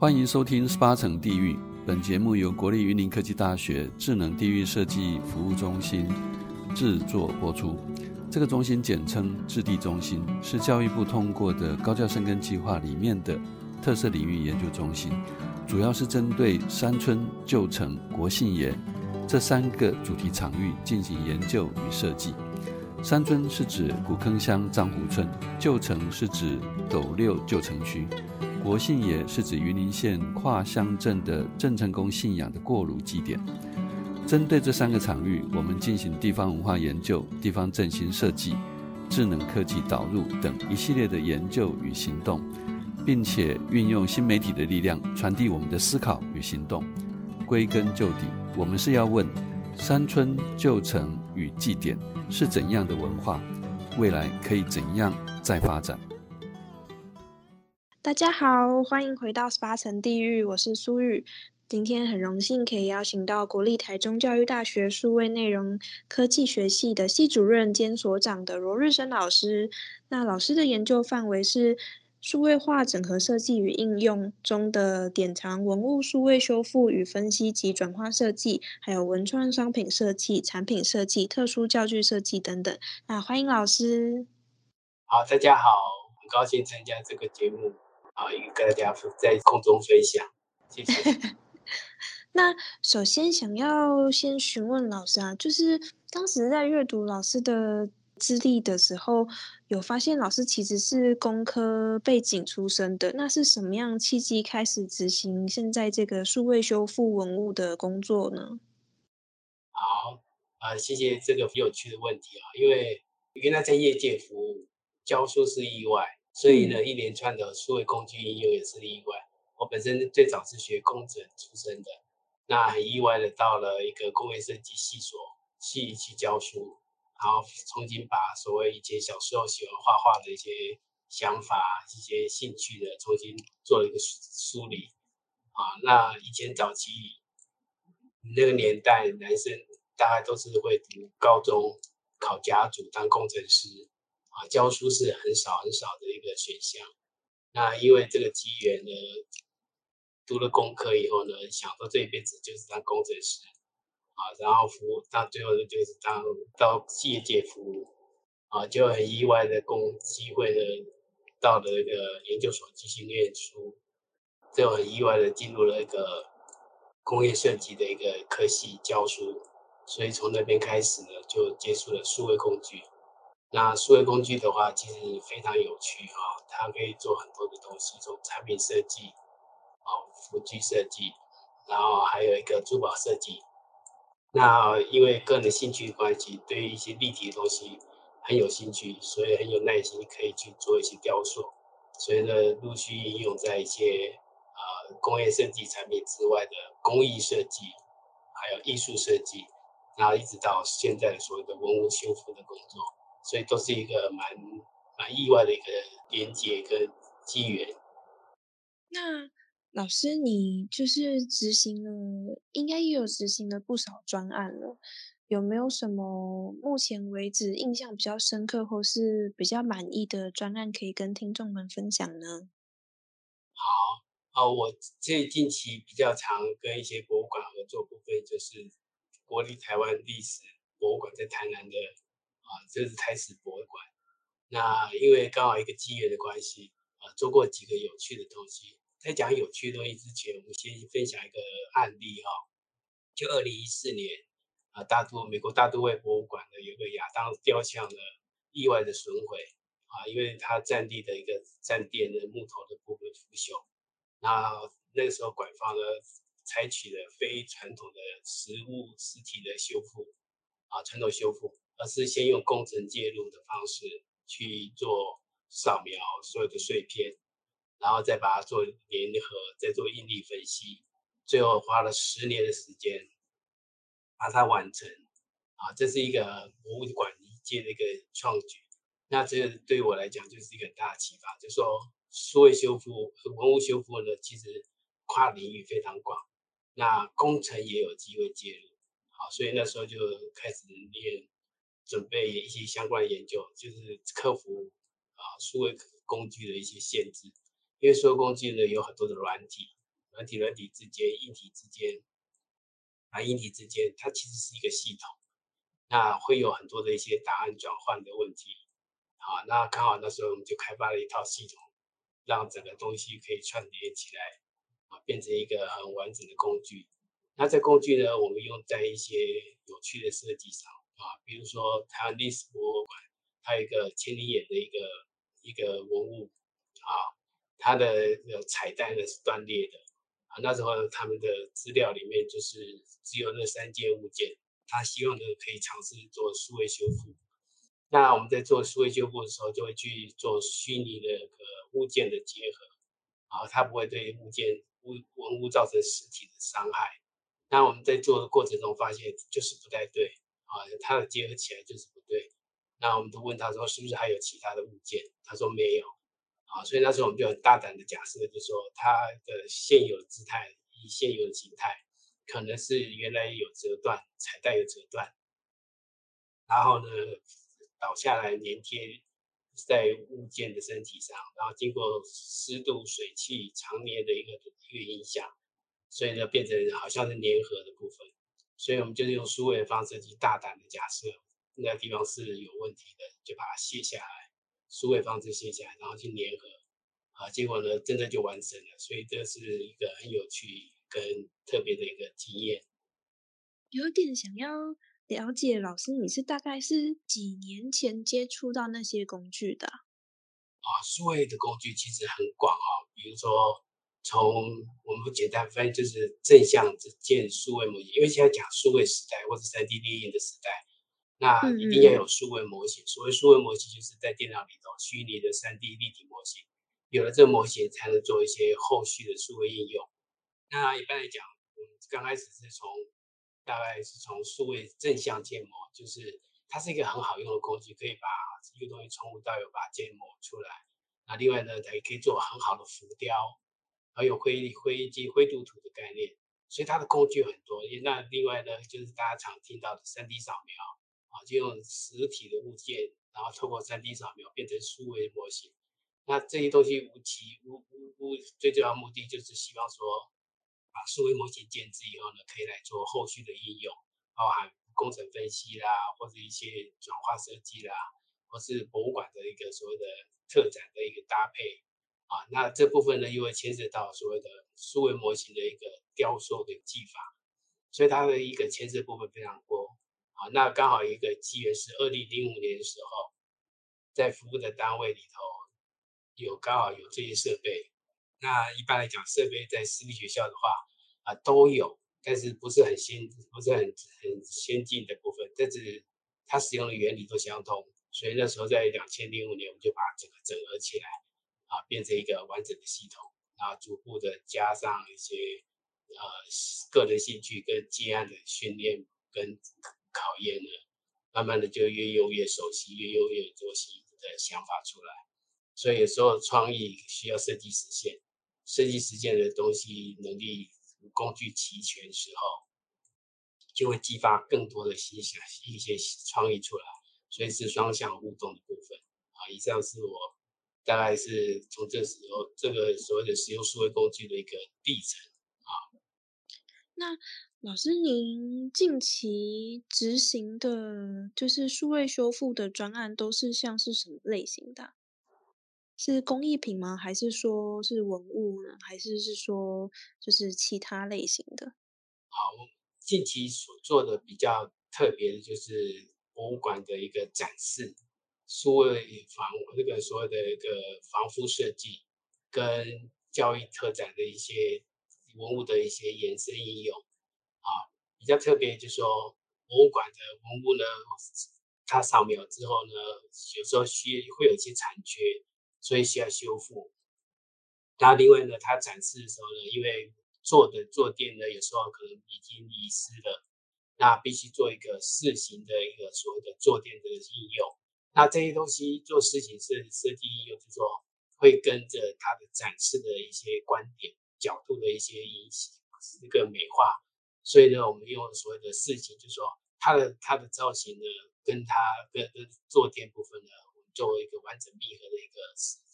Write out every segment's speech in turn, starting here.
欢迎收听《十八层地狱》。本节目由国立云林科技大学智能地域设计服务中心制作播出。这个中心简称智地中心，是教育部通过的高教深耕计划里面的特色领域研究中心，主要是针对山村、旧城、国姓爷这三个主题场域进行研究与设计。山村是指古坑乡樟湖村，旧城是指斗六旧城区。国姓爷是指云林县跨乡镇的郑成功信仰的过炉祭典。针对这三个场域，我们进行地方文化研究、地方振兴设计、智能科技导入等一系列的研究与行动，并且运用新媒体的力量传递我们的思考与行动。归根究底，我们是要问：山村旧城与祭典是怎样的文化？未来可以怎样再发展？大家好，欢迎回到十八层地狱，我是苏玉。今天很荣幸可以邀请到国立台中教育大学数位内容科技学系的系主任兼所长的罗日升老师。那老师的研究范围是数位化整合设计与应用中的典藏文物数位修复与分析及转化设计，还有文创商品设计、产品设计、特殊教具设计等等。那欢迎老师。好，大家好，很高兴参加这个节目。好，也跟大家在空中分享，谢谢。那首先想要先询问老师啊，就是当时在阅读老师的资历的时候，有发现老师其实是工科背景出身的，那是什么样契机开始执行现在这个数位修复文物的工作呢？好，啊、呃，谢谢这个很有趣的问题啊，因为原来在业界服务，教书是意外。所以呢，一连串的数位工具应用也是例外。我本身最早是学工程出身的，那很意外的到了一个工业设计系所去去教书，然后重新把所谓以前小时候喜欢画画的一些想法、一些兴趣的重新做了一个梳理。啊，那以前早期那个年代，男生大概都是会读高中考甲组当工程师。啊，教书是很少很少的一个选项。那因为这个机缘呢，读了工科以后呢，想说这一辈子就是当工程师啊，然后服务到最后呢，就是当到业界服务啊，就很意外的工机会呢，到了那个研究所继续念书，就很意外的进入了一个工业设计的一个科系教书，所以从那边开始呢，就接触了数位工具。那数位工具的话，其实非常有趣哈，它可以做很多的东西，从产品设计，啊，辅具设计，然后还有一个珠宝设计。那因为个人兴趣关系，对于一些立体的东西很有兴趣，所以很有耐心，可以去做一些雕塑。所以呢，陆续应用在一些呃工业设计产品之外的工艺设计，还有艺术设计，然后一直到现在所谓的文物修复的工作。所以都是一个蛮蛮意外的一个连接跟机缘。那老师，你就是执行了，应该也有执行了不少专案了。有没有什么目前为止印象比较深刻或是比较满意的专案可以跟听众们分享呢？好，啊，我最近期比较常跟一些博物馆合作部分，就是国立台湾历史博物馆在台南的。啊，这是台史博物馆。那因为刚好一个机缘的关系，啊，做过几个有趣的东西。在讲有趣的东西之前，我们先分享一个案例哈。就二零一四年，啊，大都美国大都会博物馆呢有个亚当雕像的意外的损毁，啊，因为它站立的一个站垫的木头的部分腐朽。那那个时候馆方呢采取了非传统的实物实体的修复，啊，传统修复。而是先用工程介入的方式去做扫描所有的碎片，然后再把它做粘合，再做应力分析，最后花了十年的时间把它完成。啊，这是一个博物馆一届的一个创举。那这个对我来讲就是一个很大的启发，就说数位修复文物修复呢，其实跨领域非常广，那工程也有机会介入。好，所以那时候就开始练。准备一些相关的研究，就是克服啊数位工具的一些限制，因为数位工具呢有很多的软体软体软体之间、硬体之间啊硬体之间，它其实是一个系统，那会有很多的一些答案转换的问题。好，那刚好那时候我们就开发了一套系统，让整个东西可以串联起来啊，变成一个很完整的工具。那这工具呢，我们用在一些有趣的设计上啊，比如说台湾历史博物馆，它有一个千里眼的一个一个文物啊，它的彩带呢是断裂的啊。那时候他们的资料里面就是只有那三件物件，他希望呢可以尝试做数位修复。那我们在做数位修复的时候，就会去做虚拟的个物件的结合啊，它不会对物件物文物造成实体的伤害。那我们在做的过程中发现就是不太对啊，它的结合起来就是不对。那我们都问他说是不是还有其他的物件？他说没有啊，所以那时候我们就很大胆的假设，就说它的现有姿态以现有的形态，可能是原来有折断，彩带有折断，然后呢倒下来粘贴在物件的身体上，然后经过湿度、水汽、常年的一个一个影响。所以呢，变成好像是粘合的部分，所以我们就是用数位的方式去大胆的假设那个地方是有问题的，就把它卸下来，数位方式卸下来，然后去粘合，啊，结果呢，真的就完成了。所以这是一个很有趣跟特别的一个经验。有点想要了解老师，你是大概是几年前接触到那些工具的？啊，数位的工具其实很广啊，比如说。从我们简单分就是正向建数位模型，因为现在讲数位时代或者三 D 列印的时代，那一定要有数位模型。所谓数位模型，就是在电脑里头虚拟的三 D 立体模型，有了这个模型，才能做一些后续的数位应用。那一般来讲，我们刚开始是从大概是从数位正向建模，就是它是一个很好用的工具，可以把一个东西从无到有把它建模出来。那另外呢，它也可以做很好的浮雕。还有灰灰机灰度图的概念，所以它的工具很多。那另外呢，就是大家常听到的 3D 扫描啊，就用实体的物件，然后透过 3D 扫描变成数位模型。那这些东西无其无无无最重要目的就是希望说，把数位模型建置以后呢，可以来做后续的应用，包含工程分析啦，或者一些转化设计啦，或是博物馆的一个所谓的特展的一个搭配。啊，那这部分呢，又会牵涉到所谓的数位模型的一个雕塑的技法，所以它的一个牵涉部分非常多。啊，那刚好一个机缘是二零零五年的时候，在服务的单位里头有刚好有这些设备。那一般来讲，设备在私立学校的话啊都有，但是不是很先，不是很很先进的部分，但是它使用的原理都相同。所以那时候在两千零五年，我们就把整个整合起来。啊，变成一个完整的系统，啊逐步的加上一些呃个人兴趣跟接案的训练跟考验呢，慢慢的就越用越熟悉，越用越多新的想法出来。所以有时候创意需要设计实现，设计实现的东西能力工具齐全时候，就会激发更多的新想一些创意出来，所以是双向互动的部分。啊，以上是我。大概是从这时候，这个所谓的使用数位工具的一个历程啊。那老师，您近期执行的，就是数位修复的专案，都是像是什么类型的？是工艺品吗？还是说是文物呢？还是是说就是其他类型的？好，近期所做的比较特别的就是博物馆的一个展示。数位房这个所谓的一个防护设计，跟教育特展的一些文物的一些延伸应用，啊，比较特别就是说博物馆的文物呢，它扫描之后呢，有时候需会有一些残缺，所以需要修复。那另外呢，它展示的时候呢，因为做的坐垫呢，有时候可能已经遗失了，那必须做一个试行的一个所谓的坐垫的应用。那这些东西做事情是设计应用，就是说会跟着它的展示的一些观点、角度的一些影响，这个美化。所以呢，我们用所谓的事情，就是说它的它的造型呢，跟它跟跟坐垫部分呢，我们作为一个完整密合的一个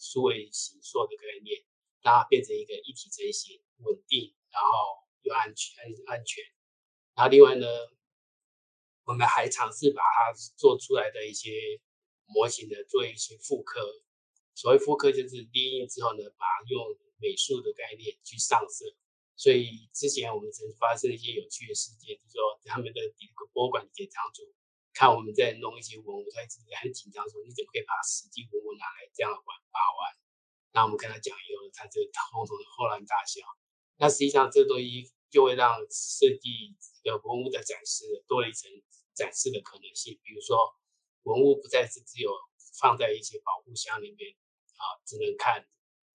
数位形塑的概念，让它变成一个一体成型，稳定，然后又安全、安安全。然后另外呢，我们还尝试把它做出来的一些模型的做一些复刻。所谓复刻，就是列印之后呢，把它用美术的概念去上色。所以之前我们曾发生一些有趣的事件，就是说他们的博物馆检查组看我们在弄一些文物，他一直很紧张，说你怎么可以把实际文物拿来这样玩把玩？那我们跟他讲以后，他就统统的恍然大笑。那实际上这东西就会让设计的文物的展示多了一层展示的可能性，比如说文物不再是只有放在一些保护箱里面啊，只能看，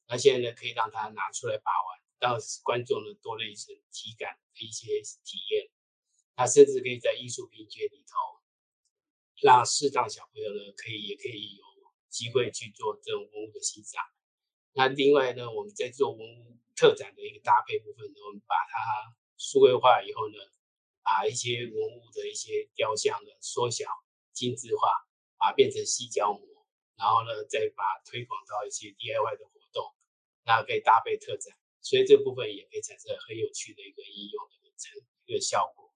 那现在呢可以让他拿出来把玩。让观众呢多了一层体感的一些体验，他甚至可以在艺术品节里头，让视障小朋友呢可以也可以有机会去做这种文物的欣赏。那另外呢，我们在做文物特展的一个搭配部分呢，我们把它数位化以后呢，把一些文物的一些雕像呢缩小、精致化，把它变成矽胶膜，然后呢再把它推广到一些 DIY 的活动，那可以搭配特展。所以这部分也可以产生很有趣的一个应用的一个一个效果。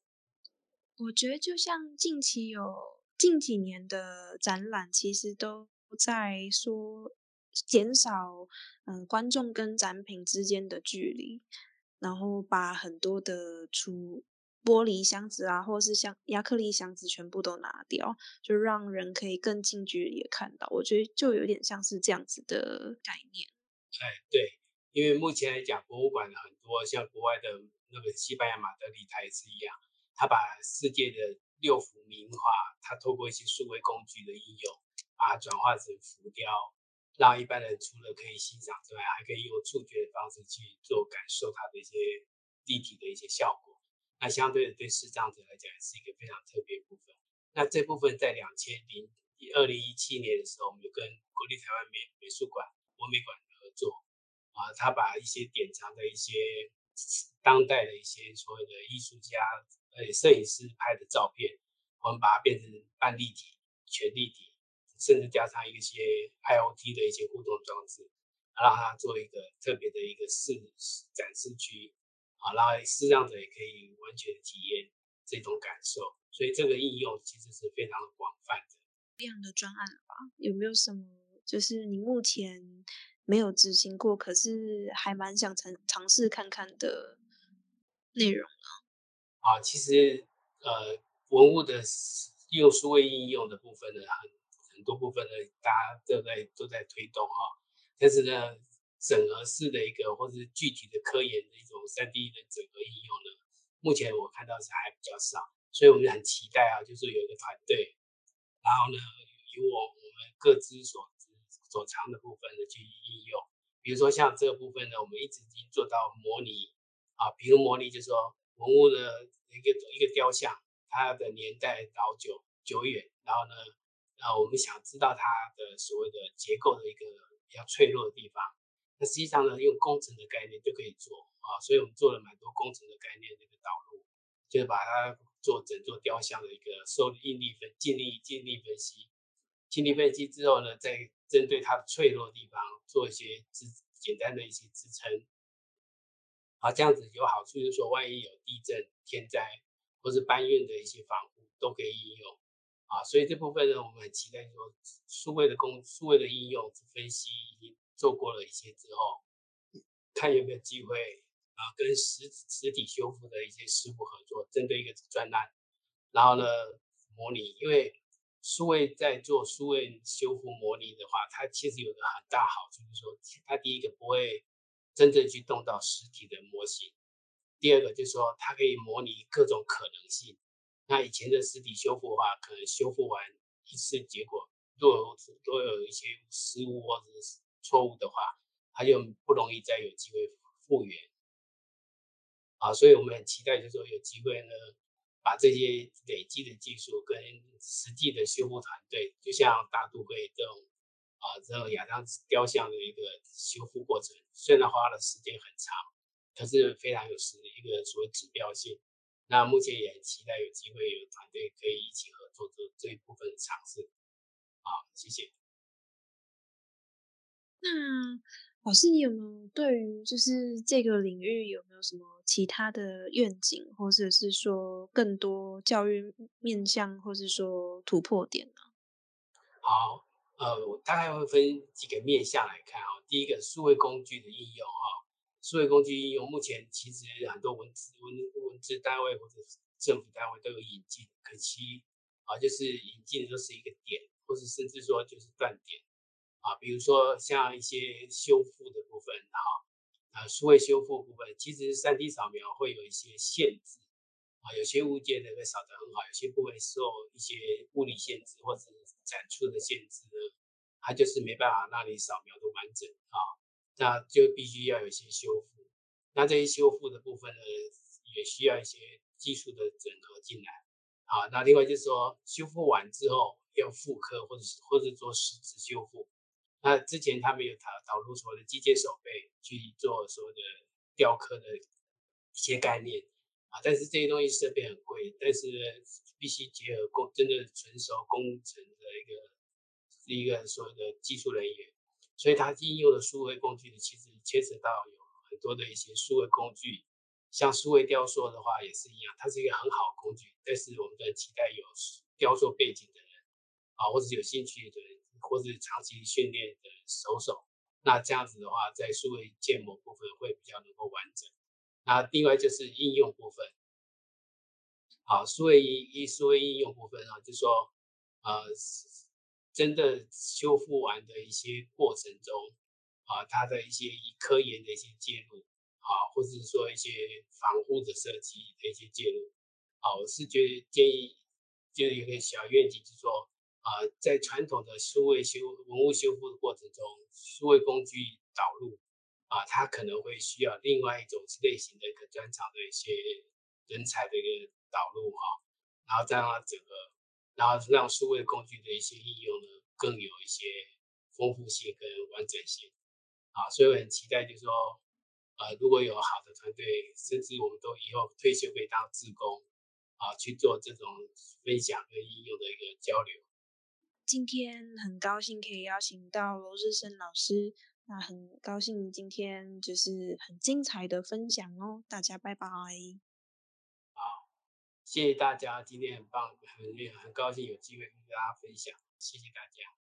我觉得就像近期有近几年的展览，其实都在说减少嗯、呃、观众跟展品之间的距离，然后把很多的出玻璃箱子啊，或者是像亚克力箱子全部都拿掉，就让人可以更近距离的看到。我觉得就有点像是这样子的概念。哎，对。因为目前来讲，博物馆的很多，像国外的那个西班牙马德里，它也是一样，它把世界的六幅名画，它透过一些数位工具的应用，把它转化成浮雕，让一般人除了可以欣赏之外，还可以用触觉的方式去做感受它的一些立体的一些效果。那相对的，对视障者来讲，也是一个非常特别的部分。那这部分在两千零二零一七年的时候，我们就跟国立台湾美美术馆、国美馆合作。啊，他把一些典藏的一些当代的一些所谓的艺术家、呃摄影师拍的照片，我们把它变成半立体、全立体，甚至加上一些 IoT 的一些互动装置，让它做一个特别的一个视展示区，啊，让视障者也可以完全体验这种感受。所以这个应用其实是非常广泛的。这样的专案了吧？有没有什么？就是你目前。没有执行过，可是还蛮想尝尝试看看的内容呢。啊，其实呃，文物的用数位应用的部分呢，很很多部分呢，大家都在都在推动哈、哦。但是呢，整合式的一个或者是具体的科研的一种三 D 的整合应用呢，目前我看到是还比较少，所以我们很期待啊，就是有一个团队，然后呢，由我我们各自所。所长的部分呢去应用，比如说像这个部分呢，我们一直已经做到模拟啊，比如模拟就是说文物的一个一个雕像，它的年代老久久远，然后呢，啊，我们想知道它的所谓的结构的一个比较脆弱的地方，实际上呢，用工程的概念就可以做啊，所以我们做了蛮多工程的概念这个导入，就是把它做整座雕像的一个受力应力分静力静力分析，静力分析之后呢，再。针对它的脆弱地方做一些支简单的一些支撑，啊，这样子有好处，就是说万一有地震、天灾或是搬运的一些防护都可以应用，啊，所以这部分呢，我们很期待说数位的工、数位的应用分析已经做过了一些之后，看有没有机会啊，跟实实体修复的一些师傅合作，针对一个专案，然后呢模拟，因为。数位在做数位修复模拟的话，它其实有个很大好处，就是说，它第一个不会真正去动到实体的模型，第二个就是说，它可以模拟各种可能性。那以前的实体修复的话，可能修复完一次，结果若有都有一些失误或者是错误的话，它就不容易再有机会复原。啊，所以我们很期待，就是说有机会呢。把这些累积的技术跟实际的修复团队，就像大都会这种啊，这种亚当雕像的一个修复过程，虽然花的时间很长，可是非常有实一个所谓指标性。那目前也很期待有机会有团队可以一起合作做这一部分尝试。好，谢谢。那老师，你有没有对于就是这个领域有没有什么其他的愿景，或者是说更多教育面向，或是说突破点呢？好，呃，我大概会分几个面向来看哈。第一个，数位工具的应用哈，数位工具应用目前其实很多文字文文字单位或者政府单位都有引进，可惜啊，就是引进的都是一个点，或者甚至说就是断点。啊，比如说像一些修复的部分，哈，啊，数位修复部分，其实 3D 扫描会有一些限制，啊，有些物件呢会扫得很好，有些部位受一些物理限制或者展出的限制呢，它就是没办法让你扫描的完整，啊，那就必须要有一些修复，那这些修复的部分呢，也需要一些技术的整合进来，啊，那另外就是说修复完之后要复刻或者是或者做实质修复。那之前他们有导导入所谓的机械手背去做所谓的雕刻的一些概念啊，但是这些东西设备很贵，但是必须结合工真的纯熟工程的一个一个所谓的技术人员，所以它应用的数位工具，其实牵扯到有很多的一些数位工具，像数位雕塑的话也是一样，它是一个很好的工具，但是我们在期待有雕塑背景的人啊，或者有兴趣的人。或是长期训练的手手，那这样子的话，在数位建模部分会比较能够完整。那另外就是应用部分，好，数位一数位应用部分啊，就说，呃，真的修复完的一些过程中，啊，它的一些以科研的一些介入，啊，或者是说一些防护的设计的一些介入，啊，我是觉得建议，就是有个小愿景，就是说。啊、在传统的数位修文物修复的过程中，数位工具导入啊、它可能会需要另外一种类型的一个专长的一些人才的一个导入哈，然后这样整个，然后让数位工具的一些应用呢，更有一些丰富性跟完整性啊，所以我很期待，就是说，呃，如果有好的团队，甚至我们都以后退休可以当志工啊，去做这种分享跟应用的一个交流。今天很高兴可以邀请到罗日生老师，那很高兴今天就是很精彩的分享哦，大家拜拜。好，谢谢大家，今天很棒，很很高兴有机会跟大家分享，谢谢大家。